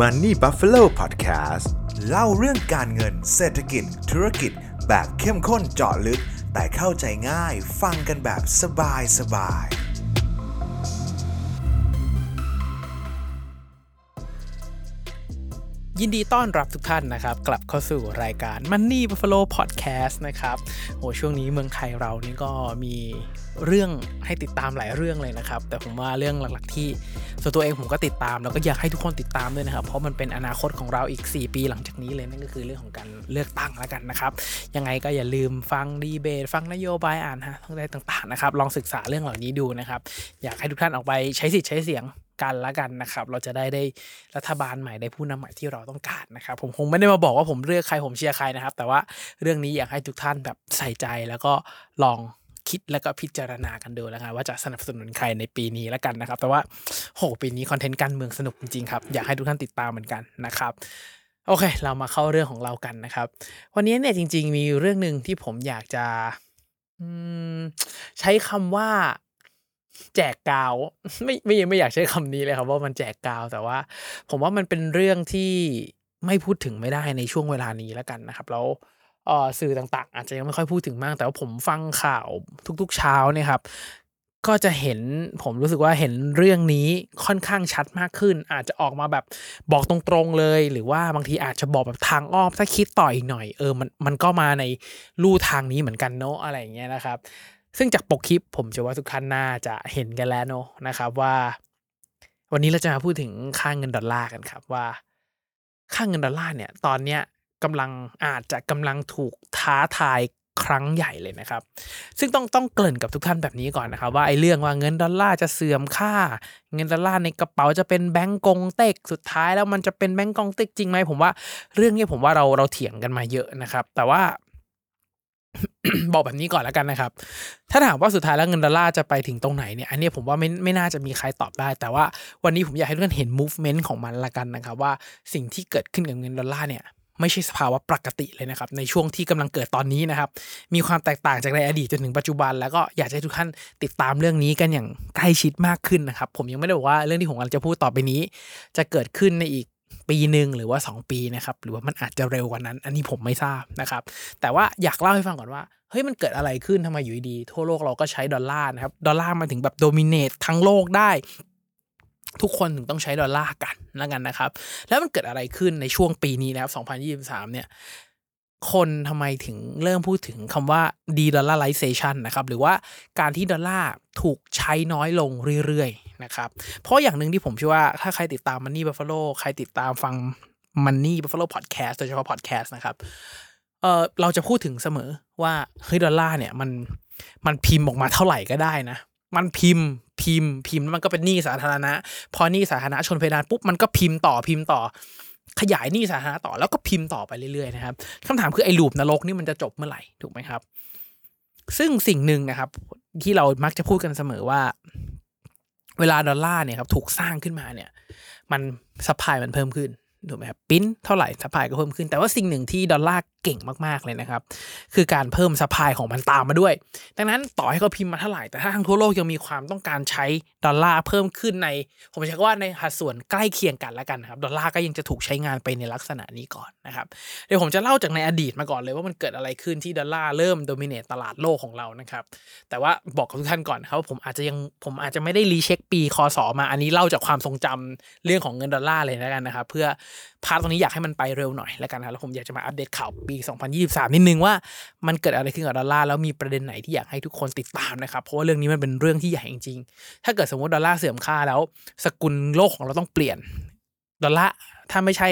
Money Buffalo Podcast เล่าเรื่องการเงินเศรษฐกิจ ธุรกิจ แบบเข้มข้นเจาะลึก แต่เข้าใจง่ายฟังกันแบบสบายสบายยินดีต้อนรับทุกท่านนะครับ กลับเข้าสู่รายการ Money Buffalo Podcast นะครับโอ้ช่วงนี้เมืองไทยเรานี่ก็มี เรื่องให้ติดตามหลายเรื่องเลยนะครับ แต่ผมว่าเรื่องหลักๆที่ส่วนตัวเองผมก็ติดตามแล้วก็อยากให้ทุกคนติดตามด้วยนะครับ เพราะมันเป็นอนาคตของเราอีก 4 ปีหลังจากนี้เลยนั่นก็คือเรื่องของการเลือกตั้งแล้วกันนะครับ ยังไงก็อย่าลืมฟังดีเบต ฟังนโยบายอ่านฮะทั้งใดต่างๆนะครับ ลองศึกษาเรื่องเหล่านี้ดูนะครับ อยากให้ทุกท่านออกไปใช้สิทธิ์ใช้เสียงกันละกันนะครับ เราจะได้ได้รัฐบาลใหม่ได้ผู้นำใหม่ที่เราต้องการนะครับ ผมคงไม่ได้มาบอกว่าผมเลือกใครผมเชียร์ใครนะครับ แต่ว่าเรื่องนี้อยากให้ทุกท่านแบบใส่ใจแล้วก็ลอง คิดแล้วก็พิจารณากันดูแล้วกันว่าจะสนับสนุนใครในปีนี้แล้วกันนะครับ แต่ว่าโหปีนี้คอนเทนต์การเมืองสนุกจริงๆครับ อยากให้ทุกท่านติดตามเหมือนกันนะครับโอเค เรามาเข้าเรื่องของเรากันนะครับ วันนี้เนี่ยจริง ๆ มีเรื่องหนึ่งที่ผมอยากจะใช้คำว่าแจกกาว ไม่ไม่ไม่อยากใช้คำนี้เลยครับว่ามันแจกกาว แต่ว่า ผมว่ามันเป็นเรื่องที่ไม่พูดถึงไม่ได้ในช่วงเวลานี้แล้วกันนะครับ แล้ว สื่อต่างๆ อาจจะยังไม่ค่อยพูดถึงมาก แต่ว่าผมฟังข่าวทุกๆเช้าเนี่ยครับ ก็จะเห็นผมรู้สึกว่าเห็นเรื่องนี้ค่อนข้างชัดมากขึ้น อาจจะออกมาแบบบอกตรงๆเลย หรือว่าบางทีอาจจะบอกแบบทางอ้อมถ้าคิดต่ออีกหน่อยเออมันมันก็มาในลู่ทางนี้เหมือนกันเนาะอะไรอย่างเงี้ยนะครับ ซึ่งจากปกคลิปผมเชื่อว่าทุกท่านน่าจะเห็นกันแล้วเนอะนะครับว่าวันนี้เราจะมาพูดถึงค่าเงินดอลลาร์กันครับว่า ค่าเงินดอลลาร์เนี่ย ตอนเนี้ย กำลังอาจจะกำลังถูกท้าทายครั้งใหญ่เลยนะครับ ซึ่งต้องต้องเกริ่นกับทุกท่านแบบนี้ก่อนนะครับ ว่าไอ้เรื่องว่าเงินดอลลาร์จะเสื่อมค่า เงินดอลลาร์ในกระเป๋าจะเป็นแบงก์กงเต็กสุดท้ายแล้วมันจะเป็นแบงก์กงเต็กจริงไหมผมว่าเรื่องนี้ผมว่าเราเราเถียงกันมาเยอะนะครับ แต่ว่าบอกแบบนี้ก่อนแล้วกันนะครับ ถ้าถามว่าสุดท้ายแล้วเงินดอลลาร์จะไปถึงตรงไหนเนี่ย อันนี้ผมว่าไม่ไม่น่าจะมีใครตอบได้ แต่ว่าวันนี้ผมอยากให้ทุกท่านเห็น movement ของมันละกันนะครับ ว่าสิ่งที่เกิดขึ้นกับเงินดอลลาร์เนี่ย ไม่ใช่สภาวะปกติเลยนะครับ ในช่วงที่กำลังเกิดตอนนี้นะครับ มีความแตกต่างจากในอดีตจนถึงปัจจุบัน แล้วก็อยากให้ทุกท่านติดตามเรื่องนี้กันอย่างใกล้ชิดมากขึ้นนะครับ ผมยังไม่ได้บอกว่าเรื่องที่ผมกำลังจะพูดต่อไปนี้ จะเกิดขึ้นในอีกปีหนึ่งหรือว่า 2 ปีนะครับหรือว่ามันอาจจะเร็วกว่านั้น อันนี้ผมไม่ทราบนะครับ แต่ว่าอยากเล่าให้ฟังก่อนว่าเฮ้ยมันเกิดอะไรขึ้นทำไมอยู่ดี ทั่วโลกเราก็ใช้ดอลลาร์นะครับดอลลาร์มาถึงแบบโดมิเนตทั้งโลกได้ ทุกคนถึงต้องใช้ดอลลาร์กันแล้วกันนะครับ แล้วมันเกิดอะไรขึ้นในช่วงปีนี้นะครับ 2023 เนี่ย คนทำไมถึงเริ่มพูดถึงคำว่า de dollarization นะครับ หรือว่าการที่ดอลลาร์ถูกใช้น้อยลงเรื่อยๆ นะครับ เพราะอย่างหนึ่งที่ผมเชื่อว่าถ้าใครติดตาม Money Buffalo ใครติดตามฟัง Money Buffalo Podcast โดยเฉพาะ podcast นะครับเออเราจะพูดถึงเสมอว่าเฮ้ยดอลลาร์เนี่ยมันมันพิมพ์ออกมาเท่าไหร่ก็ได้นะ มันพิมพ์พิมพ์พิมพ์แล้วมันก็เป็นหนี้สาธารณะ พอหนี้สาธารณะชนเพดานปุ๊บมันก็พิมพ์ต่อพิมพ์ต่อ ขยายหนี้สาธารณะต่อแล้วก็พิมพ์ต่อไปเรื่อยๆนะครับคำถามคือไอ้ loop นรกนี่มันจะจบเมื่อไหร่ถูกไหมครับ ซึ่งสิ่งหนึ่งนะครับ ที่เรามักจะพูดกันเสมอว่า เวลาดอลลาร์เนี่ยครับถูกสร้างขึ้นมาเนี่ย มัน supply มันเพิ่มขึ้นถูกไหมครับพิมพ์เท่าไหร่ supply ก็เพิ่มขึ้น แต่ว่าสิ่งหนึ่งที่ดอลลาร์ เก่งมากๆเลยนะครับ คือการเพิ่ม supply ของมันตามมาด้วย ดังนั้นต่อให้เขาพิมพ์มาเท่าไหร่ แต่ถ้าทั้งทั่วโลกยังมีความต้องการใช้ดอลลาร์เพิ่มขึ้นใน ผมใช้ว่าในสัดส่วนใกล้เคียงกันแล้วกันครับ ดอลลาร์ก็ยังจะถูกใช้งานไปในลักษณะนี้ก่อนนะครับ เดี๋ยวผมจะเล่าจากในอดีตมาก่อนเลยว่ามันเกิดอะไรขึ้นที่ดอลลาร์เริ่ม dominate ตลาดโลกของเรานะครับ แต่ว่าบอกกับทุกท่านก่อนครับว่าผมอาจจะยังผมอาจจะไม่ได้ recheck ปีคศมาอันนี้เล่าจากความทรงจำเรื่องของเงินดอลลาร์เลยแล้วกันนะครับ เพื่อpart ตรงนี้อยากให้มันไปเร็วหน่อยแล้วกันนะแล้วผมอยากจะมาอัปเดตข่าวปี 2023 นิดนึงว่ามันเกิดอะไรขึ้นกับดอลลาร์แล้วมีประเด็นไหนที่อยากให้ทุกคนติดตามนะครับ เพราะว่าเรื่องนี้มันเป็นเรื่องที่ใหญ่จริงๆถ้าเกิดสมมติดอลลาร์เสื่อมค่าแล้ว สกุลโลกของเราต้องเปลี่ยนดอลลาร์ถ้าไม่ใช่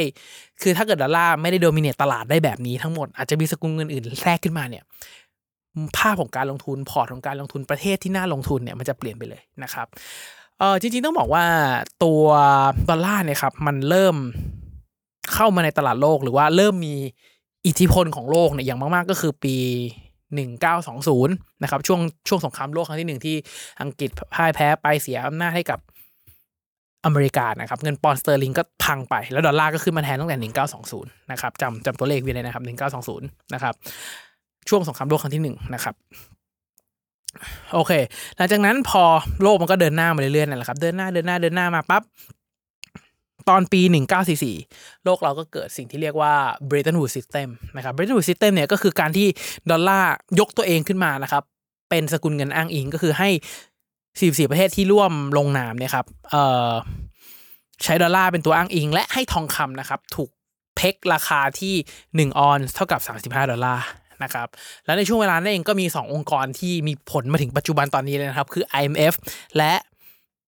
คือถ้าเกิดดอลลาร์ไม่ได้ dominate ตลาดได้แบบนี้ทั้งหมด อาจจะมีสกุลเงินอื่นแทรกขึ้นมาเนี่ยภาพของการลงทุนพอร์ตของการลงทุนประเทศที่น่าลงทุนเนี่ยมันจะเปลี่ยนไปเลยนะครับเออจริงๆต้องบอกว่าตัวดอลลาร์เนี่ยครับมันเริ่มเข้ามาในตลาดโลกหรือว่าเริ่มมี อิทธิพลของโลกเนี่ยอย่างมากๆก็คือปี 1920 นะครับ ช่วงช่วงสงครามโลกครั้งที่หนึ่งที่อังกฤษพ่ายแพ้ไปเสียอำนาจให้กับอเมริกานะครับ เงินปอนด์สเตอร์ลิงก็พังไป แล้วดอลลาร์ก็ขึ้นมาแทนตั้งแต่ 1920 นะครับจำจำตัวเลขไว้เลยนะครับ 1920 นะครับ ช่วงสงครามโลกครั้งที่หนึ่งนะครับโอเค หลังจากนั้นพอโลกมันก็เดินหน้ามาเรื่อยๆนั่นแหละครับ เดินหน้าเดินหน้าเดินหน้ามาปั๊บ ตอนปี 1944 โลกเราก็เกิดสิ่งที่เรียกว่า Bretton Woods System นะครับ Bretton Woods System เนี่ยก็คือการที่ดอลลาร์ยกตัวเองขึ้นมานะครับเป็นสกุลเงินอ้างอิงก็คือให้ 44 ประเทศที่ร่วมลงนามเนี่ยครับใช้ดอลลาร์เป็นตัวอ้างอิง และให้ทองคำนะครับถูก peg ราคาที่ 1 ออนซ์เท่ากับ 35 ดอลลาร์นะครับแล้วในช่วงเวลานั้นเองก็มี 2 องค์กรที่มีผลมาถึงปัจจุบันตอนนี้เลยนะครับ คือ IMF และ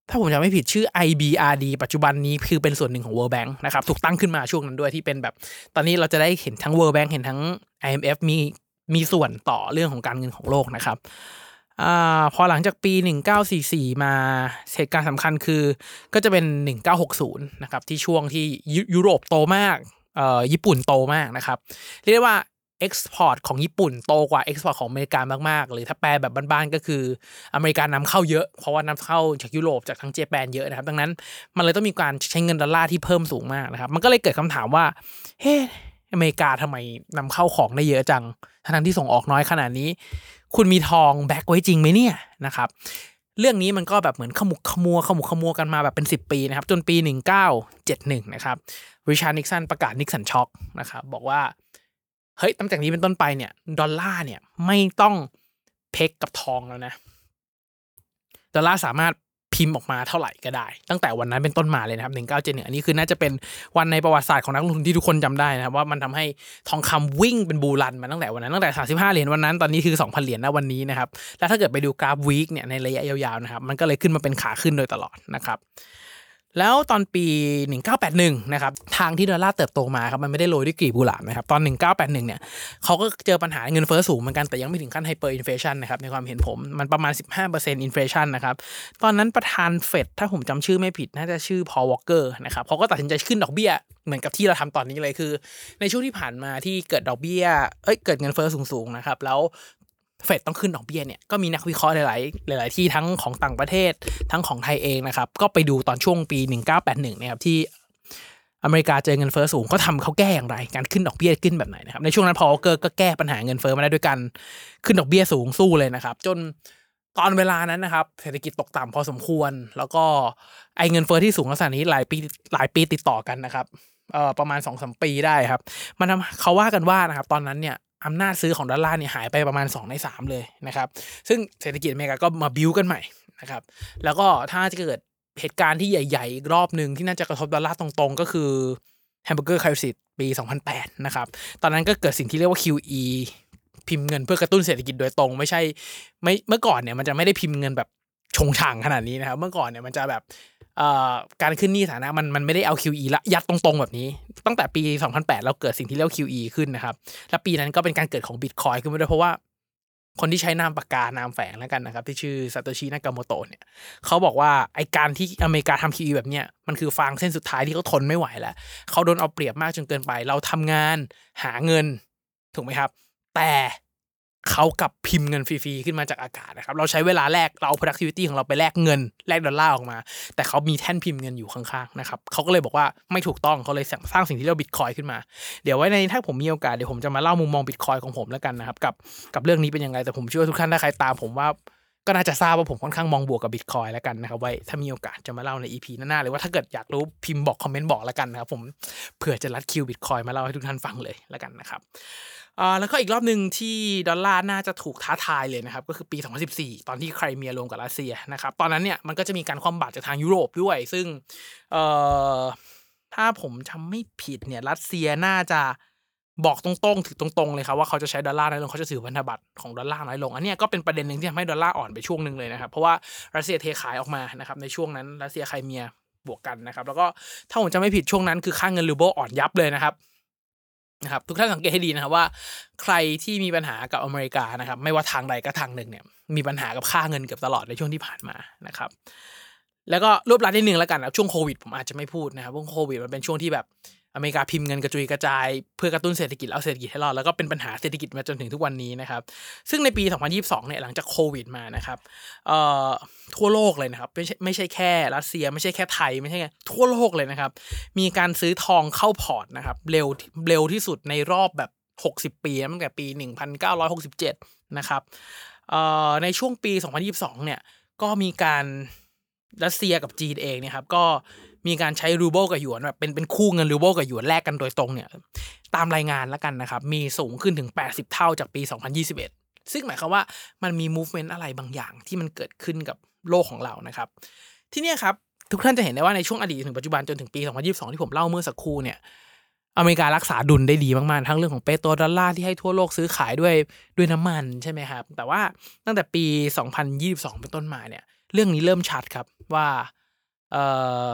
ถ้าผมจำไม่ผิดชื่อ IBRD ปัจจุบันนี้คือเป็นส่วนหนึ่งของ World Bank นะครับถูกตั้งขึ้นมาช่วงนั้นด้วยที่เป็นแบบ ตอนนี้เราจะได้เห็นทั้ง World Bank เห็นทั้ง IMF มีมีส่วนต่อเรื่องของการเงินของโลกนะครับอพอหลังจากปี 1944 มาเหตุการณ์สำคัญคือก็จะเป็น 1960 นะครับที่ช่วงที่ยุโรปโตมากเอ่อญี่ปุ่นโตมากนะครับ เรียกว่า export ของญี่ปุ่นโตกว่า export ของอเมริกามากๆหรือถ้าแปลแบบบ้านๆก็คืออเมริกานำเข้าเยอะเพราะว่านำเข้าจากยุโรปจากทั้ง Japan เยอะนะครับ ดังนั้นมันเลยต้องมีการใช้เงินดอลลาร์ที่เพิ่มสูงมากนะครับ มันก็เลยเกิดคำถามว่าเฮ้ยอเมริกาทำไมนำเข้าของได้เยอะจังทั้งที่ส่งออกน้อยขนาดนี้ คุณมีทอง back ไว้จริงไหมเนี่ยนะครับเรื่องนี้มันก็แบบเหมือนขมุกขมัวขมุกขมัวกันมาแบบเป็น 10 ปีนะครับ จนปี 1971 นะครับ Richard Nixon ประกาศ Nixon Shock นะครับบอกว่า เฮ้ยตั้งแต่นี้เป็นต้นไปเนี่ย ดอลลาร์เนี่ยไม่ต้อง peg กับทองแล้วนะ ดอลลาร์สามารถพิมพ์ออกมาเท่าไหร่ก็ได้ ตั้งแต่วันนั้นเป็นต้นมาเลยนะครับ1971อันนี้คือน่าจะเป็นวันในประวัติศาสตร์ของนักลงทุนที่ทุกคนจำได้นะครับว่ามันทำให้ทองคำวิ่งเป็น bull run มาตั้งแต่วันนั้นตั้งแต่35เหรียญวันนั้นตอนนี้คือ2,000เหรียญนะวันนี้นะครับ แล้วถ้าเกิดไปดูกราฟ week เนี่ยในระยะยาวๆนะครับมันก็เลยขึ้นมาเป็นขาขึ้นโดยตลอดนะครับ แล้วตอนปี 1981 นะครับ ทางที่ดอลลาร์เติบโตมาครับ มันไม่ได้โรยด้วยกลีบกุหลาบนะครับ ตอน 1981 เนี่ยเขาก็เจอปัญหาเงินเฟ้อสูงเหมือนกัน แต่ยังไม่ถึงขั้น hyperinflation นะครับ ในความเห็นผม มันประมาณ 15% inflation นะครับ ตอนนั้นประธานเฟดถ้าผมจำชื่อไม่ผิด น่าจะชื่อ Paul Volcker นะครับเขาก็ตัดสินใจขึ้นดอกเบี้ยเหมือนกับที่เราทำตอนนี้เลยคือ ในช่วงที่ผ่านมาที่เกิดดอกเบี้ย เอ้ย เกิดเงินเฟ้อสูงๆนะครับ แล้ว เฟดต้องขึ้นดอกเบี้ยเนี่ยก็มีนักวิเคราะห์หลาย ๆ หลาย ๆ ที่ทั้งของต่างประเทศทั้งของไทยเองนะครับ ก็ไปดูตอนช่วงปี 1981นะครับที่อเมริกาเจอเงินเฟ้อสูงเขาทำเขาแก้อย่างไร การขึ้นดอกเบี้ยขึ้นแบบไหนนะครับในช่วงนั้นพอเกอร์ก็แก้ปัญหาเงินเฟ้อมาได้ด้วยกันขึ้นดอกเบี้ยสูงสู้เลยนะครับ จนตอนเวลานั้นนะครับเศรษฐกิจตกต่ำพอสมควร แล้วก็ไอเงินเฟ้อที่สูงลักษณะนี้หลายปีหลายปีติดต่อกันนะครับเอ่อประมาณสองสมปีได้ครับ มันทำเขาว่ากันว่านะครับ ตอนนั้นเนี่ย อำนาจซื้อของดอลลาร์เนี่ยหายไปประมาณ 2 ใน 3 เลยนะครับ ซึ่งเศรษฐกิจอเมริกาก็มาบิวกันใหม่นะครับ แล้วก็ถ้าจะเกิดเหตุการณ์ที่ใหญ่ๆ อีกรอบหนึ่งที่น่าจะกระทบดอลลาร์ตรงๆ ก็คือ Hamburger Crisis ปี 2008 นะครับ ตอนนั้นก็เกิดสิ่งที่เรียกว่า QE พิมพ์เงินเพื่อกระตุ้นเศรษฐกิจโดยตรง ไม่ใช่ไม่เมื่อก่อนเนี่ยมันจะไม่ได้พิมพ์เงินแบบ ชงช่างขนาดนี้นะครับ เมื่อก่อนเนี่ยมันจะแบบการขึ้นหนี้ฐานะมันมันไม่ได้เอา QE แล้วยัดตรงๆ แบบนี้ ตั้งแต่ปี 2008 เราเกิดสิ่งที่เรียก QE ขึ้นนะครับ และปีนั้นก็เป็นการเกิดของบิตคอยขึ้นมาด้วยเพราะว่า คนที่ใช้นามปากกานามแฝงแล้วกันนะครับ ที่ชื่อซาโตชินากาโมโตะเนี่ยเขาบอกว่าไอการที่อเมริกาทำ QE แบบเนี้ยมันคือฟางเส้นสุดท้ายที่เขาทนไม่ไหวแล้วเขาโดนเอาเปรียบมากจนเกินไป เราทำงานหาเงินถูกไหมครับ แต่ เขากับพิมพ์เงินฟรีๆขึ้นมาจากอากาศนะครับ เราใช้เวลาแลกเรา productivity ของเราไปแลกเงินแลกดอลลาร์ออกมา แต่เขามีแท่นพิมพ์เงินอยู่ข้างๆนะครับเขาก็เลยบอกว่าไม่ถูกต้องเขาเลยสร้างสิ่งที่เรียกบิตคอยน์ขึ้นมา เดี๋ยวไว้ในถ้าผมมีโอกาสเดี๋ยวผมจะมาเล่ามุมมองบิตคอยน์ของผมแล้วกันนะครับกับกับเรื่องนี้เป็นยังไงแต่ผมเชื่อทุกท่านถ้าใครตามผมว่าก็น่าจะทราบว่าผมค่อนข้างมองบวกกับบิตคอยน์แล้วกันนะครับไว้ถ้ามีโอกาสจะมาเล่าใน EP หน้าๆหรือว่าถ้าเกิดอยากรู้พิมพ์บอกคอมเมนต์บอกแล้วกันนะครับผมเผื่อจะรัดคิวบิตคอยน์มาเล่าให้ทุกท่านฟังเลยแล้วกันนะครับ อ่าแล้วก็อีกรอบหนึ่งที่ดอลลาร์น่าจะถูกท้าทายเลยนะครับ ก็คือปี 2014 ตอนที่ไครเมียรวมกับรัสเซียนะครับ ตอนนั้นเนี่ยมันก็จะมีการคว่ำบาตรจากทางยุโรปด้วย ซึ่งเอ่อถ้าผมจำไม่ผิดเนี่ยรัสเซียน่าจะบอกตรงๆถือตรงๆ เลยครับว่าเขาจะใช้ดอลลาร์น้อยลงเขาจะถือพันธบัตรของดอลลาร์น้อยลง อันนี้ก็เป็นประเด็นหนึ่งที่ทำให้ดอลลาร์อ่อนไปช่วงหนึ่งเลยนะครับ เพราะว่ารัสเซียเทขายออกมานะครับในช่วงนั้นรัสเซียไครเมียบวกกันนะครับ แล้วก็ถ้าผมจำไม่ผิดช่วงนั้นคือค่าเงินรูเบิลอ่อนยับเลยนะครับ นะครับทุกท่านสังเกตให้ดีนะครับว่า ใครที่มีปัญหากับอเมริกานะครับ ไม่ว่าทางใดก็ทางหนึ่งเนี่ยมีปัญหากับค่าเงินเกือบตลอดในช่วงที่ผ่านมานะครับ แล้วก็รวบรัดนิดนึงแล้วกันนะช่วงโควิดผมอาจจะไม่พูดนะครับเพราะโควิดมันเป็นช่วงที่แบบ อเมริกาพิมพ์เงินกระจุยกระจาย เพื่อกระตุ้นเศรษฐกิจเอาเศรษฐกิจให้รอดแล้วก็เป็นปัญหาเศรษฐกิจมาจนถึงทุกวันนี้นะครับ ซึ่งในปี 2022 เนี่ยหลังจากโควิดมานะครับเอ่อทั่วโลกเลยนะครับไม่ใช่ไม่ใช่แค่รัสเซีย ไม่ใช่แค่ไทยไม่ใช่แค่ทั่วโลกเลยนะครับ มีการซื้อทองเข้าพอร์ตนะครับเร็วเร็วที่สุดในรอบแบบ 60 ปีตั้งแต่ปี 1967 นะครับเอ่อในช่วงปี 2022 เนี่ยก็มีการรัสเซียกับจีนเองเนี่ยครับก็ มีการใช้รูเบิลกับหยวนแบบเป็นเป็นคู่เงินรูเบิลกับหยวนแลกกันโดยตรงเนี่ยตามรายงานแล้วกันนะครับ มีสูงขึ้นถึง 80 เท่าจากปี 2021 ซึ่งหมายความว่ามันมี movement อะไรบางอย่างที่มันเกิดขึ้นกับโลกของเรานะครับ ที่นี่ครับ ทุกท่านจะเห็นได้ว่าในช่วงอดีตถึงปัจจุบันจนถึงปี 2022 ที่ผมเล่าเมื่อสักครู่เนี่ยอเมริการักษาดุลได้ดีมากๆ ทั้งเรื่องของเปโตรดอลลาร์ที่ให้ทั่วโลกซื้อขายด้วยด้วยน้ำมันใช่ไหมครับ แต่ว่าตั้งแต่ปี 2022 เป็นต้นมาเนี่ย เรื่องนี้เริ่มชัดครับว่าเอ่อ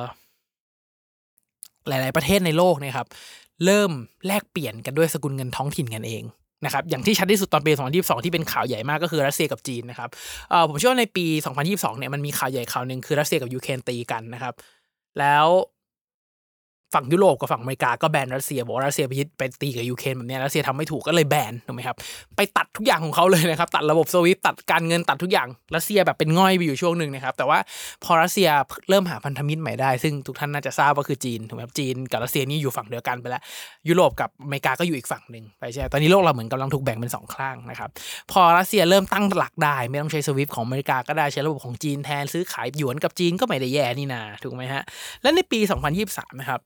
หลาย ๆ ประเทศในโลกนะครับ เริ่มแลกเปลี่ยนกันด้วยสกุลเงินท้องถิ่นกันเองนะครับอย่างที่ชัดที่สุดตอนปี2022 ที่เป็นข่าวใหญ่มากก็คือรัสเซียกับจีนนะครับผมเชื่อว่าในปี 2022 เนี่ยมันมีข่าวใหญ่ข่าวหนึ่งคือรัสเซียกับยูเครนตีกันนะครับ แล้ว ฝั่งยุโรปกับฝั่งอเมริกาก็แบนรัสเซียบอกรัสเซียไปยึดไปตีกับยูเครนแบบนี้รัสเซียทำไม่ถูกก็เลยแบนถูกไหมครับไปตัดทุกอย่างของเขาเลยนะครับตัดระบบ SWIFT ตัดการเงินตัดทุกอย่างรัสเซียแบบเป็นง่อยไปอยู่ช่วงหนึ่งนะครับแต่ว่าพอรัสเซียเริ่มหาพันธมิตรใหม่ได้ ซึ่งทุกท่านน่าจะทราบว่าคือจีนถูกไหมครับจีนกับรัสเซียนี่อยู่ฝั่งเดียวกันไปแล้ว ยุโรปกับอเมริกาก็อยู่อีกฝั่งหนึ่งไปใช่ไหมตอนนี้โลกเราเหมือนกำลังถูกแบ่งเป็นสองข้างนะครับพอรัสเซียเริ่มตั้งหลักได้ ไม่ต้องใช้ SWIFT ของอเมริกาก็ได้ใช้ระบบของจีนแทนซื้อขายหยวนกับจีนก็ไม่ได้แย่นี่นาถูกไหมฮะและในปี 2023 นะครับ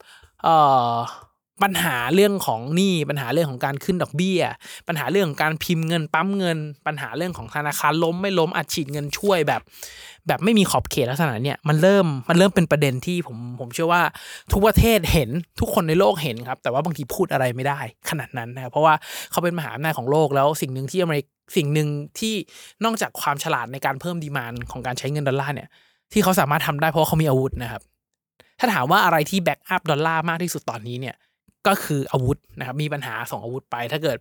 ปัญหาเรื่องของหนี้ปัญหาเรื่องของการขึ้นดอกเบี้ย ปัญหาเรื่องของการพิมพ์เงินปั๊มเงิน ปัญหาเรื่องของธนาคารล้มไม่ล้มอัดฉีดเงินช่วยแบบ แบบไม่มีขอบเขตลักษณะเนี่ยมันเริ่มมันเริ่มเป็นประเด็นที่ผมผมเชื่อว่าทุกประเทศเห็นทุกคนในโลกเห็นครับ แต่ว่าบางทีพูดอะไรไม่ได้ขนาดนั้นนะเพราะว่าเขาเป็นมหาอำนาจของโลกแล้วสิ่งหนึ่งที่อเมริกสิ่งหนึ่งที่นอกจากความฉลาดในการเพิ่มดีมานของการใช้เงินดอลลาร์เนี่ยที่เขาสามารถทำได้เพราะเขามีอาวุธนะครับ ถ้าถามว่าอะไรที่ back up ดอลลาร์มากที่สุดตอนนี้เนี่ยก็คืออาวุธนะครับมีปัญหาส่งอาวุธไปถ้าเกิด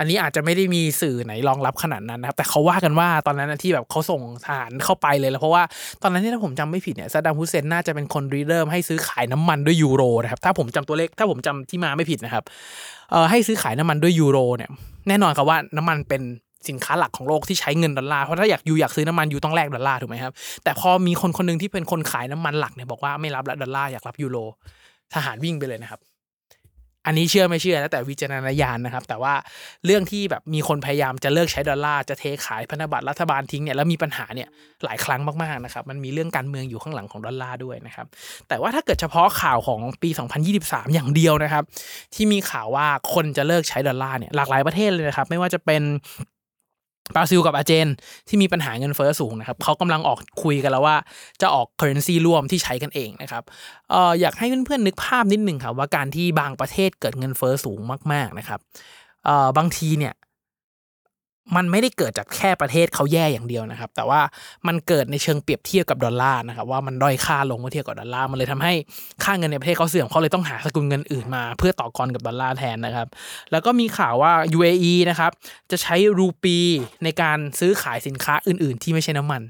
อันนี้อาจจะไม่ได้มีสื่อไหนรองรับขนาดนั้นนะครับ แต่เขาว่ากันว่าตอนนั้นนะที่แบบเขาส่งทหารเข้าไปเลยแล้วเพราะว่าตอนนั้นที่ถ้าผมจำไม่ผิดเนี่ยซาดดัมฮุเซนน่าจะเป็นคนรีเริ่มให้ซื้อขายน้ำมันด้วยยูโรนะครับถ้าผมจำตัวเลขถ้าผมจำที่มาไม่ผิดนะครับเอ่อให้ซื้อขายน้ำมันด้วยยูโรเนี่ยแน่นอนครับว่าน้ำมันเป็น สินค้าหลักของโลกที่ใช้เงินดอลลาร์เพราะถ้าอยาก you อยากซื้อน้ำมัน you ต้องแลกดอลลาร์ถูกไหมครับแต่พอมีคนคนหนึงที่เป็นคนขายน้ำมันหลักเนี่ยบอกว่าไม่รับละดอลลาร์อยากรับยูโรทหารวิ่งไปเลยนะครับ อันนี้เชื่อไม่เชื่อแล้วแต่วิจารณญาณนะครับ แต่ว่าเรื่องที่แบบมีคนพยายามจะเลิกใช้ดอลลาร์จะเทขายพันธบัตรรัฐบาลทิ้งเนี่ยแล้วมีปัญหาเนี่ยหลายครั้งมากๆนะครับ มันมีเรื่องการเมืองอยู่ข้างหลังของดอลลาร์ด้วยนะครับ แต่ว่าถ้าเกิดเฉพาะข่าวของปี 2023 อย่างเดียวนะครับ ที่มีข่าวว่าคนจะเลิกใช้ดอลลาร์เนี่ยหลากหลายประเทศเลยนะครับ ไม่ว่าจะเป็น บราซิลกับอาร์เจนที่มีปัญหาเงินเฟ้อสูงนะครับเขากำลังออกคุยกันแล้วว่าจะออก currency ร่วมที่ใช้กันเองนะครับเอ่ออยากให้เพื่อนๆนึกภาพนิดหนึ่งครับว่าการที่บางประเทศเกิดเงินเฟ้อสูงมากๆนะครับเอ่อบางทีเนี่ย มันไม่ได้เกิดจากแค่ประเทศเขาแย่อย่างเดียวนะครับ แต่ว่ามันเกิดในเชิงเปรียบเทียบกับดอลลาร์นะครับว่ามันด้อยค่าลงเมื่อเทียบกับดอลลาร์มันเลยทำให้ค่าเงินในประเทศเขาเสื่อมเขาเลยต้องหาสกุลเงินอื่นมา เพื่อต่อกรกับดอลลาร์แทนนะครับ แล้วก็มีข่าวว่า UAE นะครับจะใช้รูปีในการซื้อขายสินค้าอื่น ๆ ที่ไม่ใช่น้ำมัน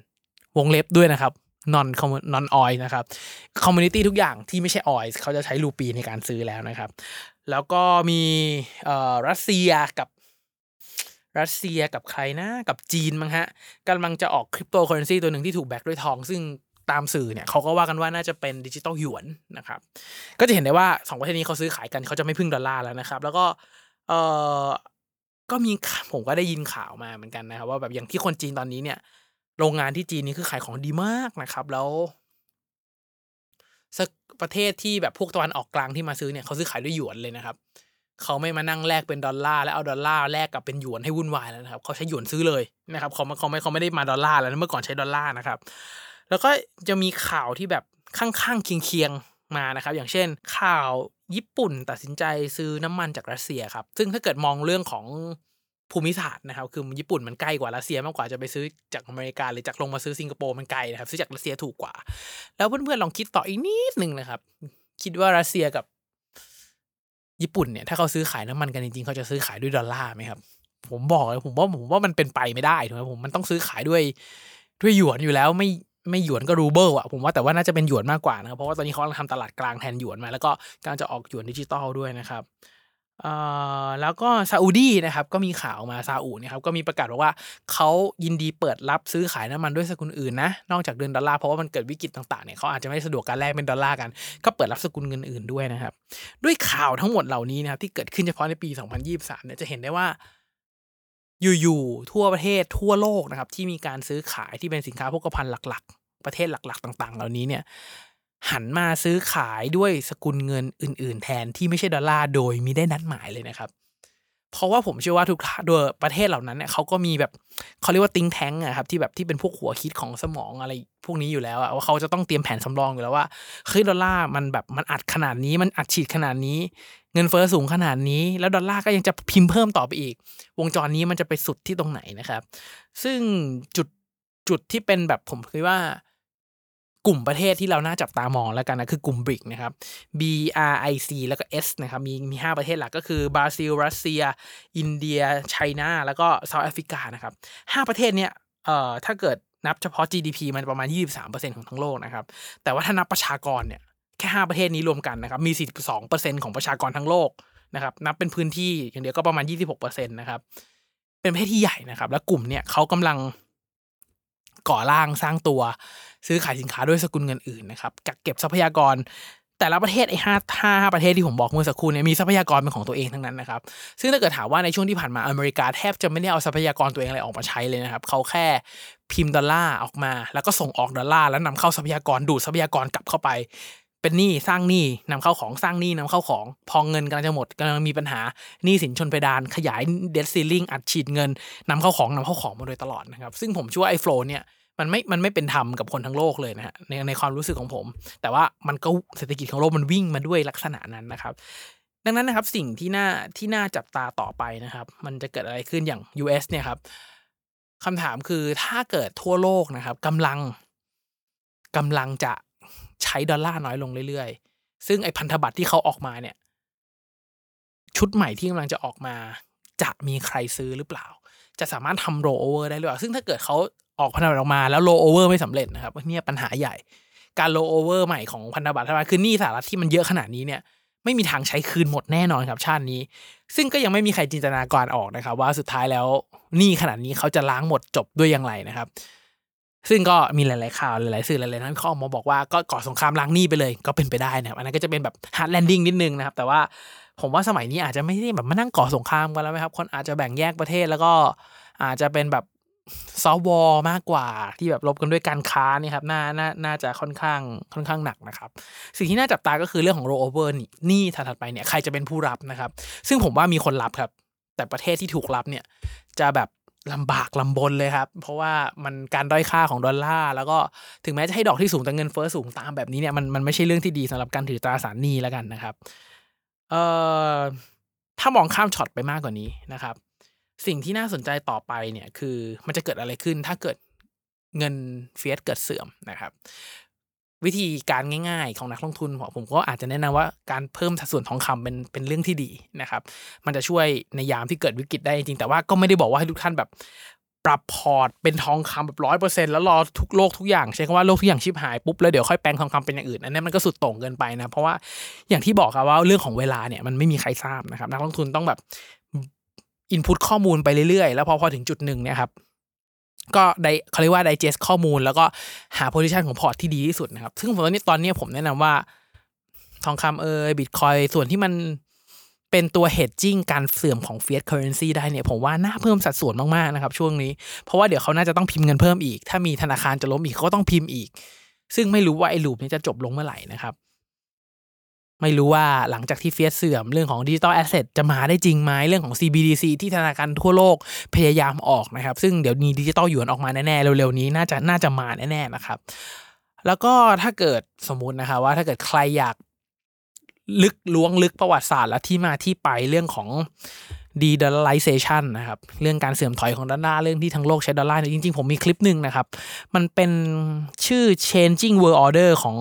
วงเล็บด้วยนะครับ non non oil นะครับ commodity ทุกอย่างที่ไม่ใช่ oil เขาจะใช้รูปีในการซื้อแล้วนะครับ แล้วก็มีเอ่อรัสเซียกับ รัสเซียกับใครนะกับจีนมั้งฮะกำลังจะออกคริปโตเคอเรนซีตัวหนึ่งที่ถูก back ด้วยทอง ซึ่งตามสื่อเนี่ยเขาก็ว่ากันว่าน่าจะเป็นดิจิตอลหยวนนะครับก็จะเห็นได้ว่าสองประเทศนี้เขาซื้อขายกันเขาจะไม่พึ่งดอลลาร์แล้วนะครับ แล้วก็เออก็มีผมก็ได้ยินข่าวมาเหมือนกันนะครับ ว่าแบบอย่างที่คนจีนตอนนี้เนี่ย โรงงานที่จีนนี่คือขายของดีมากนะครับ แล้วสักประเทศที่แบบพวกตะวันออกกลางที่มาซื้อเนี่ยเขาซื้อขายด้วยหยวนเลยนะครับ เขาไม่มานั่งแลกเป็นดอลลาร์แล้วเอาดอลลาร์แลกกับเป็นหยวนให้วุ่นวายแล้วนะครับเขาใช้หยวนซื้อเลยนะครับเขาเขาไม่เขาไม่ได้มาดอลลาร์แล้วเมื่อก่อนใช้ดอลลาร์นะครับแล้วก็จะมีข่าวที่แบบข้างๆเคียงๆมานะครับ อย่างเช่น ข่าวญี่ปุ่นตัดสินใจซื้อน้ำมันจากรัสเซียครับ ซึ่งถ้าเกิดมองเรื่องของภูมิศาสตร์นะครับ คือญี่ปุ่นมันใกล้กว่ารัสเซียมากกว่าจะไปซื้อจากอเมริกาหรือจากลงมาซื้อสิงคโปร์มันไกลนะครับ ซื้อจากรัสเซียถูกกว่า แล้วเพื่อนๆลองคิดต่ออีกนิดหนึ่งนะครับ คิดว่ารัสเซียกับ ญี่ปุ่นเนี่ยถ้าเขาซื้อขายน้ำมันกันจริงๆเขาจะซื้อขายด้วยดอลลาร์ไหมครับ ผมบอกเลยผมว่าผมว่ามันเป็นไปไม่ได้ถูกไหมผมมันต้องซื้อขายด้วยด้วยหยวนอยู่แล้วไม่ไม่หยวนก็รูเบิลอะผมว่าแต่ว่าน่าจะเป็นหยวนมากกว่านะครับเพราะว่าตอนนี้เขากำลังทำตลาดกลางแทนหยวนมา แล้วก็กำลังจะออกหยวนดิจิตอลด้วยนะครับ เอ่อแล้วก็ซาอุดีนะครับก็มีข่าวมาซาอุเนี่ยครับก็มีประกาศบอกว่าเขายินดีเปิดรับซื้อขายน้ำมันด้วยสกุลอื่นนะนอกจากเดือนดอลลาร์เพราะว่ามันเกิดวิกฤตต่างๆเนี่ยเขาอาจจะไม่สะดวกการแลกเป็นดอลลาร์กันก็เปิดรับสกุลเงินอื่นด้วยนะครับ ด้วยข่าวทั้งหมดเหล่านี้นะครับที่เกิดขึ้นเฉพาะในปี 2023เนี่ยจะเห็นได้ว่าอยู่ๆทั่วประเทศทั่วโลกนะครับที่มีการซื้อขายที่เป็นสินค้าโภคภัณฑ์หลัก ๆ ประเทศหลัก ๆ ต่าง ๆ เหล่านี้เนี่ย หันมาซื้อขายด้วยสกุลเงินอื่น ๆ แทนที่ไม่ใช่ดอลลาร์โดยมีได้นัดหมายเลยนะครับ เพราะว่าผมเชื่อว่าทุกโดยประเทศเหล่านั้นเนี่ยเขาก็มีแบบเขาเรียกว่าติงแทงอะครับที่แบบที่เป็นพวกหัวคิดของสมองอะไรพวกนี้อยู่แล้วอะว่าเขาจะต้องเตรียมแผนสำรองอยู่แล้วว่าเฮ้ยดอลลาร์มันแบบมันอัดขนาดนี้มันอัดฉีดขนาดนี้เงินเฟ้อสูงขนาดนี้ แล้วดอลลาร์ก็ยังจะพิมพ์เพิ่มต่อไปอีก วงจรนี้มันจะไปสุดที่ตรงไหนนะครับ ซึ่งจุดจุดที่เป็นแบบผมคิดว่า กลุ่มประเทศที่เราน่าจับตามองแล้วกันนะ คือกลุ่มบริกนะครับ B R I C แล้วก็ S นะครับ มีมีห้าประเทศหลักก็คือบราซิล รัสเซีย อินเดียไชน่าแล้วก็เซาท์แอฟริกานะครับห้าประเทศเนี้ยเอ่อถ้าเกิดนับเฉพาะ GDP มันประมาณ 23%ของทั้งโลกนะครับ แต่ว่าถ้านับประชากรเนี่ยแค่ห้าประเทศนี้รวมกันนะครับ มี 42%ของประชากรทั้งโลกนะครับ นับเป็นพื้นที่อย่างเดียวก็ประมาณ 26%นะครับ เป็นประเทศที่ใหญ่นะครับ แล้วกลุ่มเนี่ยเขากำลัง ก่อร่างสร้างตัว ซื้อขายสินค้าด้วยสกุลเงินอื่นนะครับกักเก็บทรัพยากร แต่ละประเทศไอ้ห้าห้าห้าประเทศที่ผมบอกเมื่อสักครู่เนี่ยมีทรัพยากรเป็นของตัวเองทั้งนั้นนะครับซึ่งถ้าเกิดถามว่าในช่วงที่ผ่านมาอเมริกาแทบจะไม่ได้เอาทรัพยากรตัวเองอะไรออกมาใช้เลยนะครับเขาแค่พิมพ์ดอลลาร์ออกมา แล้วก็ส่งออกดอลลาร์แล้วนำเข้าทรัพยากรดูดทรัพยากรกลับเข้าไปเป็นหนี้สร้างหนี้นำเข้าของสร้างหนี้นำเข้าของ พอเงินกำลังจะหมดกำลังมีปัญหาหนี้สินชนเพดาน ขยายเดดซีลิงอัดฉีดเงินนำเข้าของนำเข้าของมาโดยตลอดนะครับ ซึ่งผมเชื่อว่าไอ้โฟล์เนี่ย มันไม่มันไม่เป็นธรรมกับคนทั้งโลกเลยนะฮะในในความรู้สึกของผม แต่ว่ามันก็เศรษฐกิจของโลกมันวิ่งมาด้วยลักษณะนั้นนะครับ ดังนั้นนะครับสิ่งที่น่าที่น่าจับตาต่อไปนะครับ มันจะเกิดอะไรขึ้นอย่าง US เนี่ยครับคำถามคือถ้าเกิดทั่วโลกนะครับกำลังกำลังจะใช้ดอลลาร์น้อยลงเรื่อยๆ ซึ่งไอ้พันธบัตรที่เขาออกมาเนี่ย ชุดใหม่ที่กำลังจะออกมา จะมีใครซื้อหรือเปล่า จะสามารถทำโรเวอร์ได้หรือเปล่า ซึ่งถ้าเกิดเขา ออกพันธบัตรออกมาแล้วโรโอเวอร์ไม่สำเร็จนะครับเนี่ยปัญหาใหญ่ การโรโอเวอร์ใหม่ของพันธบัตรคือหนี้สหรัฐที่มันเยอะขนาดนี้เนี่ยไม่มีทางใช้คืนหมดแน่นอนครับชาตินี้ ซึ่งก็ยังไม่มีใครจินตนาการออกนะครับ ว่าสุดท้ายแล้วหนี้ขนาดนี้เขาจะล้างหมดจบด้วยอย่างไรนะครับ ซึ่งก็มีหลาย ๆ ข่าวหลาย ๆ สื่อหลายๆหัวข้อมาบอกว่าก็ก่อสงครามล้างหนี้ไปเลยก็เป็นไปได้นะครับ อันนั้นก็จะเป็นแบบ hard landing นิดนึงนะครับ แต่ว่าผมว่าสมัยนี้อาจจะไม่ได้แบบมานั่งก่อสงครามกันแล้วไหมครับ คนอาจจะแบ่งแยกประเทศแล้วก็อาจจะเป็นแบบ soft war มากกว่าที่แบบรบกันด้วยการค้านี่ครับน่าน่าน่าจะค่อนข้างค่อนข้างหนักนะครับสิ่งที่น่าจับตาก็คือเรื่องของโรเวอร์นี่นี่ถัดไปเนี่ยใครจะเป็นผู้รับนะครับ ซึ่งผมว่ามีคนรับครับ แต่ประเทศที่ถูกรับเนี่ยจะแบบลำบากลำบนเลยครับ เพราะว่ามันการด้อยค่าของดอลลาร์แล้วก็ถึงแม้จะให้ดอกที่สูงแต่เงินเฟ้อสูงตามแบบนี้เนี่ยมันมันไม่ใช่เรื่องที่ดีสำหรับการถือตราสารหนี้แล้วกันนะครับเอ่อถ้ามองข้ามช็อตไปมากกว่านี้นะครับ สิ่งที่น่าสนใจต่อไปเนี่ยคือมันจะเกิดอะไรขึ้นถ้าเกิดเงิน fiat เกิดเสื่อมนะครับ วิธีการง่ายๆของนักลงทุนผมก็อาจจะแนะนำว่าการเพิ่มสัดส่วนทองคำเป็นเป็นเรื่องที่ดีนะครับ มันจะช่วยในยามที่เกิดวิกฤตได้จริงแต่ว่าก็ไม่ได้บอกว่าให้ทุกท่านแบบปรับ port เป็นทองคำแบบร้อยเปอร์เซ็นต์แล้วรอทุกโลกทุกอย่างใช้คำว่าโลกทุกอย่างชิบหายปุ๊บแล้วเดี๋ยวค่อยแปลงทองคำเป็นอย่างอื่นอันนี้มันก็สุดโต่งเกินไปนะเพราะว่าอย่างที่บอกครับว่าเรื่องของเวลาเนี่ยมันไม่มีใครทราบนะครับนักลงทุนต้องแบบ input ข้อมูลไปเรื่อยๆ แล้วพอพอถึงจุดหนึ่งเนี่ยครับก็ได้เขาเรียกว่า digest ข้อมูล แล้วก็หา position ของ port ที่ดีที่สุดนะครับ ซึ่งผมตอนนี้ตอนนี้ผมแนะนำว่า ทองคำเอยบิตคอยน์ส่วนที่มันเป็นตัว hedging การเสื่อมของ fiat currency ได้เนี่ย ผมว่าน่าเพิ่มสัดส่วนมาก ๆ นะครับช่วงนี้ เพราะว่าเดี๋ยวเขาน่าจะต้องพิมพ์เงินเพิ่มอีก ถ้ามีธนาคารจะล้มอีกก็ต้องพิมพ์อีก ซึ่งไม่รู้ว่าไอ้ loop นี้จะจบลงเมื่อไหร่นะครับ ไม่รู้ว่าหลังจากที่ fiat เสื่อมเรื่องของ digital asset จะมาได้จริงไหมเรื่องของ CBDC ที่ธนาคารทั่วโลกพยายามออกนะครับ ซึ่งเดี๋ยวมีดิจิตอลหยวนออกมาแน่ๆ เร็วๆนี้น่าจะน่าจะมาแน่ๆนะครับ แล้วก็ถ้าเกิดสมมุตินะคะว่าถ้าเกิดใครอยากลึกล้วงลึกประวัติศาสตร์และที่มาที่ไปเรื่องของ de-dollarization นะครับเรื่องการเสื่อมถอยของดอลลาร์เรื่องที่ทั้งโลกใช้ดอลลาร์จริงๆ ผมมีคลิปหนึ่งนะครับ มันเป็นชื่อ changing world order ของ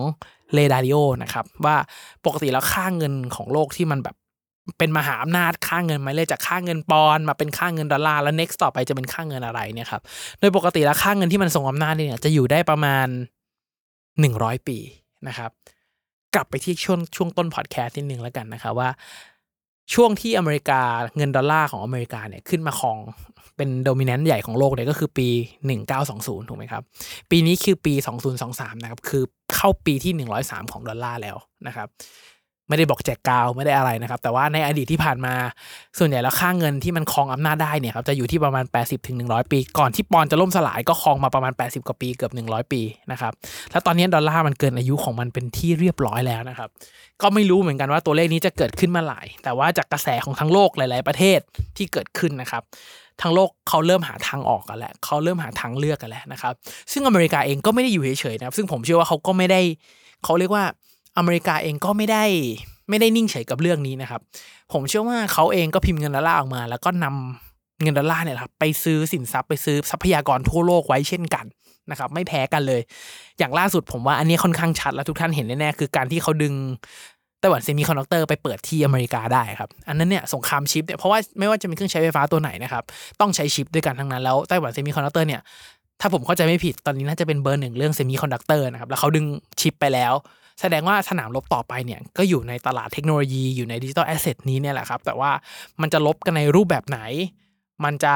เลดาริโอนะครับว่าปกติแล้วค่าเงินของโลกที่มันแบบเป็นมหาอำนาจค่าเงินมาเลยจากค่าเงินปอนมาเป็นค่าเงินดอลลาร์แล้ว next ต่อไปจะเป็นค่าเงินอะไรเนี่ยครับโดยปกติแล้วค่าเงินที่มันทรงอำนาจเนี่ยจะอยู่ได้ประมาณหนึ่งร้อยปีนะครับกลับไปที่ช่วงช่วงต้นพอดแคสต์นิดนึงแล้วกันนะครับว่าช่วงที่อเมริกาเงินดอลลาร์ของอเมริกาเนี่ยขึ้นมาครอง เป็นโดมิเนนต์ใหญ่ของโลกเนี่ยก็คือปี 1920 ถูกไหมครับ ปีนี้คือปี 2023 นะครับ คือเข้าปีที่ 103 ของดอลลาร์แล้วนะครับ ไม่ได้บอกแจกกาวไม่ได้อะไรนะครับ แต่ว่าในอดีตที่ผ่านมาส่วนใหญ่แล้วค่าเงินที่มันครองอำนาจได้เนี่ยครับจะอยู่ที่ประมาณ 80ถึง100ปี ก่อนที่ปอนจะล่มสลายก็ครองมาประมาณ 80 กว่าปีเกือบ 100 ปีนะครับแล้วตอนนี้ดอลลาร์มันเกินอายุของมันเป็นที่เรียบร้อยแล้วนะครับก็ไม่รู้เหมือนกันว่าตัวเลขนี้จะเกิดขึ้นมาหลาย แต่ว่าจากกระแสของทั้งโลกหลาย ๆ ประเทศที่เกิดขึ้นนะครับ ทั้งโลกเขาเริ่มหาทางออกกันแล้วเขาเริ่มหาทางเลือกกันแล้วนะครับ ซึ่งอเมริกาเองก็ไม่ได้อยู่เฉยๆนะครับ ซึ่งผมเชื่อว่าเขาก็ไม่ได้เขาเรียกว่าอเมริกาเองก็ไม่ได้ไม่ได้นิ่งเฉยกับเรื่องนี้นะครับ ผมเชื่อว่าเขาเองก็พิมพ์เงินดอลลาร์ออกมา แล้วก็นำเงินดอลลาร์เนี่ยครับไปซื้อสินทรัพย์ไปซื้อทรัพยากรทั่วโลกไว้เช่นกันนะครับไม่แพ้กันเลย อย่างล่าสุดผมว่าอันนี้ค่อนข้างชัดแล้วทุกท่านเห็นแน่ๆคือการที่เขาดึง ไต้หวันเซมิคอนดักเตอร์ไปเปิดที่อเมริกาได้ครับอันนั้นเนี่ยสงครามชิปเนี่ยเพราะว่าไม่ว่าจะเป็นเครื่องใช้ไฟฟ้าตัวไหนนะครับต้องใช้ชิปด้วยกันทั้งนั้นแล้วไต้หวันเซมิคอนดักเตอร์เนี่ยถ้าผมเข้าใจไม่ผิดตอนนี้น่าจะเป็นเบอร์หนึ่งเรื่องเซมิคอนดักเตอร์นะครับแล้วเขาดึงชิปไปแล้ว แสดงว่าสนามรบต่อไปเนี่ยก็อยู่ในตลาดเทคโนโลยีอยู่ใน digital asset นี้เนี่ยแหละครับแต่ว่ามันจะรบกันในรูปแบบไหน มันจะ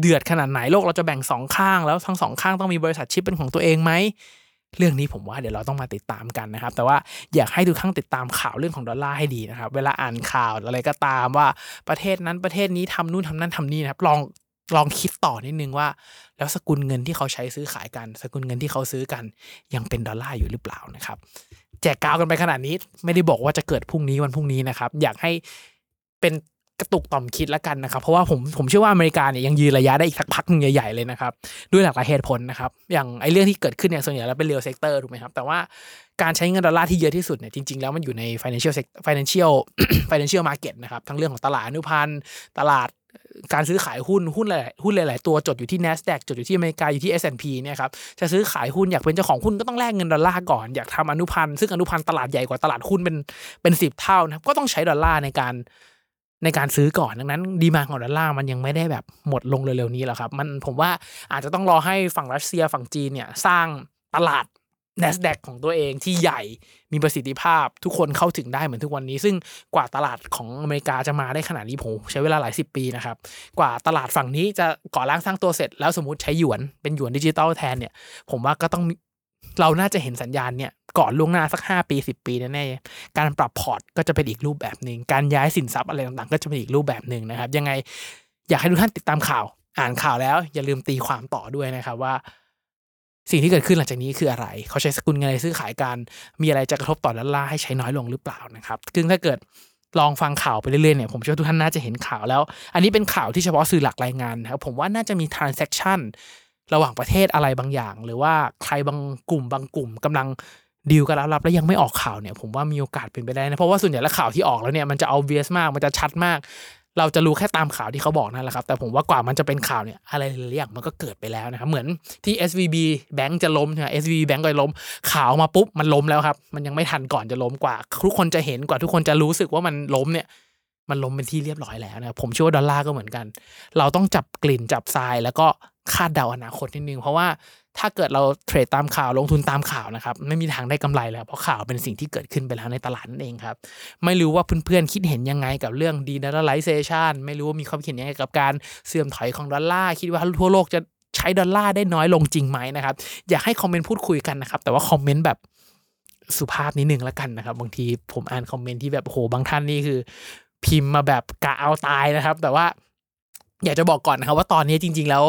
เดือดขนาดไหนโลกเราจะแบ่งสองข้างแล้วทั้งสองข้างต้องมีบริษัทชิปเป็นของตัวเองไหม เรื่องนี้ผมว่าเดี๋ยวเราต้องมาติดตามกันนะครับ แต่ว่าอยากให้ทุกท่านติดตามข่าวเรื่องของดอลลาร์ให้ดีนะครับ เวลาอ่านข่าวอะไรก็ตามว่าประเทศนั้นประเทศนี้ทำนู่นทำนั่นทำนี่นะครับ ลองลองคิดต่อนิดนึงว่า แล้วสกุลเงินที่เขาใช้ซื้อขายกัน สกุลเงินที่เขาซื้อกัน ยังเป็นดอลลาร์อยู่หรือเปล่านะครับ แจกกาวกันไปขนาดนี้ ไม่ได้บอกว่าจะเกิดพรุ่งนี้วันพรุ่งนี้นะครับ อยากให้เป็น กระตุกต่อมคิดแล้วกันนะครับ เพราะว่าผมผมเชื่อว่าอเมริกาเนี่ยยังยืนระยะได้อีกสักพักหนึ่งใหญ่ๆเลยนะครับ ด้วยหลากหลายเหตุผลนะครับ อย่างไอ้เรื่องที่เกิดขึ้นเนี่ยส่วนใหญ่แล้วเป็น real sector ถูกไหมครับ แต่ว่าการใช้เงินดอลลาร์ที่เยอะที่สุดเนี่ยจริงๆแล้วมันอยู่ใน financial sector financial financial market นะครับ ทั้งเรื่องของตลาดอนุพันธ์ตลาดการซื้อขายหุ้นหุ้นหลายหุ้นหลาย ๆ ตัวจดอยู่ที่ NASDAQ จดอยู่ที่อเมริกาอยู่ที่ S&P เนี่ยครับจะซื้อขายหุ้นอยากเป็นเจ้าของหุ้นก็ต้องแลกเงินดอลลาร์ก่อนอยากทำอนุพันธ์ซึ่งอนุพันธ์ตลาดใหญ่กว่าตลาดหุ้นเป็นเป็นสิบเท่านะครับก็ต้องใช้ดอลลาร์ในการ ในการซื้อก่อนดังนั้น demand ของดอลลาร์มันยังไม่ได้แบบหมดลงเร็วๆนี้หรอกครับ มันผมว่าอาจจะต้องรอให้ฝั่งรัสเซียฝั่งจีนเนี่ยสร้างตลาด NASDAQ ของตัวเองที่ใหญ่มีประสิทธิภาพทุกคนเข้าถึงได้เหมือนทุกวันนี้ ซึ่งกว่าตลาดของอเมริกาจะมาได้ขนาดนี้ผมใช้เวลาหลายสิบปีนะครับ กว่าตลาดฝั่งนี้จะก่อร่างสร้างตัวเสร็จ แล้วสมมติใช้หยวนเป็นหยวนดิจิตอลแทนเนี่ย ผมว่าก็ต้องเราน่าจะเห็นสัญญาณเนี่ย ก่อนล่วงหน้าสัก 5 ปี 10 ปีแน่ๆการปรับพอร์ตก็จะเป็นอีกรูปแบบหนึ่งการย้ายสินทรัพย์อะไรต่างๆ ก็จะเป็นอีกรูปแบบหนึ่งนะครับ ยังไงอยากให้ทุกท่านติดตามข่าว อ่านข่าวแล้ว อย่าลืมตีความต่อด้วยนะครับว่า สิ่งที่เกิดขึ้นหลังจากนี้คืออะไร เขาใช้สกุลเงินอะไรซื้อขายกันมีอะไรจะกระทบต่อดอลลาร์ให้ใช้น้อยลงหรือเปล่านะครับซึ่งถ้าเกิดลองฟังข่าวไปเรื่อยๆเนี่ยผมเชื่อทุกท่านน่าจะเห็นข่าวแล้ว อันนี้เป็นข่าวที่เฉพาะสื่อหลักรายงานนะครับผมว่าน่าจะมี transaction ระหว่างประเทศอะไรบางอย่าง หรือว่าใครบางกลุ่มบางกลุ่มกำลัง ดีลกันลับแล้วยังไม่ออกข่าวเนี่ยผมว่ามีโอกาสเป็นไปได้นะเพราะว่าส่วนใหญ่แล้วข่าวที่ออกแล้วเนี่ยมันจะเอาเวียสมากมันจะชัดมาก เราจะรู้แค่ตามข่าวที่เขาบอกนั่นแหละครับแต่ผมว่ากว่ามันจะเป็นข่าวเนี่ยอะไรหลายอย่างมันก็เกิดไปแล้วนะครับเหมือนที่ SVB แบงก์จะล้มใช่ไหม SVB แบงก์ก็ล้มข่าวมาปุ๊บมันล้มแล้วครับ มันยังไม่ทันก่อนจะล้มกว่า ทุกคนจะเห็นกว่าทุกคนจะรู้สึกว่ามันล้มเนี่ยมันล้มเป็นที่เรียบร้อยแล้วนะผมเชื่อว่าดอลลาร์ก็เหมือนกัน เราต้องจับกลิ่นจับทรายแล้วก็คาดเดาอนาคตนิดนึงเพราะว่า ถ้าเกิดเราเทรดตามข่าวลงทุนตามข่าวนะครับไม่มีทางได้กำไรแล้วเพราะข่าวเป็นสิ่งที่เกิดขึ้นไปแล้วในตลาดนั่นเองครับ ไม่รู้ว่าเพื่อนๆคิดเห็นยังไงกับเรื่อง de-dollarization ไม่รู้ว่ามีความคิดเห็นยังไงกับการเสื่อมถอยของดอลลาร์คิดว่าทั่วโลกจะใช้ดอลลาร์ได้น้อยลงจริงไหมนะครับ อยากให้คอมเมนต์พูดคุยกันนะครับ แต่ว่าคอมเมนต์แบบสุภาพนิดนึงแล้วกันนะครับ บางทีผมอ่านคอมเมนต์ที่แบบโอ้โหบางท่านนี่คือ พิมพ์มาแบบกะเอาตายนะครับ แต่ว่าอยากจะบอกก่อนนะครับว่าตอนนี้จริง ๆ แล้ว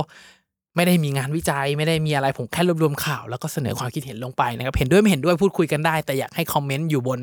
ไม่ได้มีงานวิจัย ไม่ได้มีอะไรผมแค่รวบรวมข่าวแล้วก็เสนอความคิดเห็นลงไปนะครับเห็นด้วยไม่เห็นด้วยพูดคุยกันได้ แต่อยากให้คอมเมนต์อยู่บน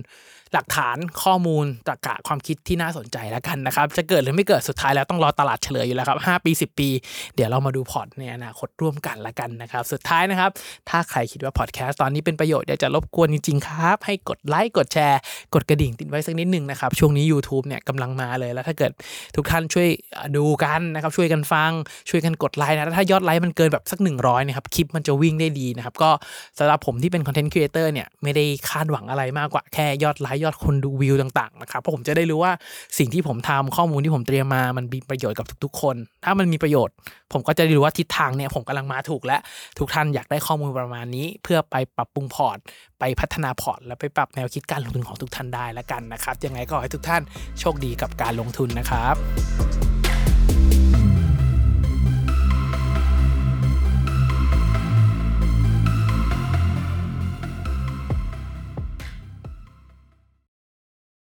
หลักฐานข้อมูลตรรกะความคิดที่น่าสนใจแล้วกันนะครับ จะเกิดหรือไม่เกิดสุดท้ายแล้วต้องรอตลาดเฉลยอยู่แล้วครับ 5 ปี 10 ปี เดี๋ยวเรามาดูพอร์ตในอนาคตร่วมกันละกันนะครับ สุดท้ายนะครับ ถ้าใครคิดว่าพอดแคสต์ตอนนี้เป็นประโยชน์อยากจะรบกวนจริงๆครับ ให้กดไลค์กดแชร์ กดกระดิ่งติดไว้สักนิดหนึ่งนะครับ ช่วงนี้ YouTube เนี่ยกำลังมาเลยแล้วถ้าเกิดทุกท่านช่วยดูกันนะครับช่วยกันฟังช่วยกันกดไลค์นะถ้ายอดไลค์มันเกินแบบสัก 100นะครับคลิปมันจะวิ่งได้ดีนะครับก็สำหรับผมที่เป็น content creator เนี่ยไม่ได้คาดหวังอะไรมากกว่าแค่ยอดไลค์ยอดคนดูวิวต่างๆนะครับเพราะผมจะได้รู้ว่าสิ่งที่ผมทำข้อมูลที่ผมเตรียมมามันมีประโยชน์กับทุกๆ คน ถ้ามันมีประโยชน์ ผมก็จะได้รู้ว่าทิศทางเนี่ยผมกำลังมาถูกและทุกท่านอยากได้ข้อมูลประมาณนี้ เพื่อไปปรับปรุงพอร์ต ไปพัฒนาพอร์ต และไปปรับแนวคิดการลงทุนของทุกท่านได้แล้วกันนะครับยังไงก็ขอให้ทุกท่านโชคดีกับการลงทุนนะครับ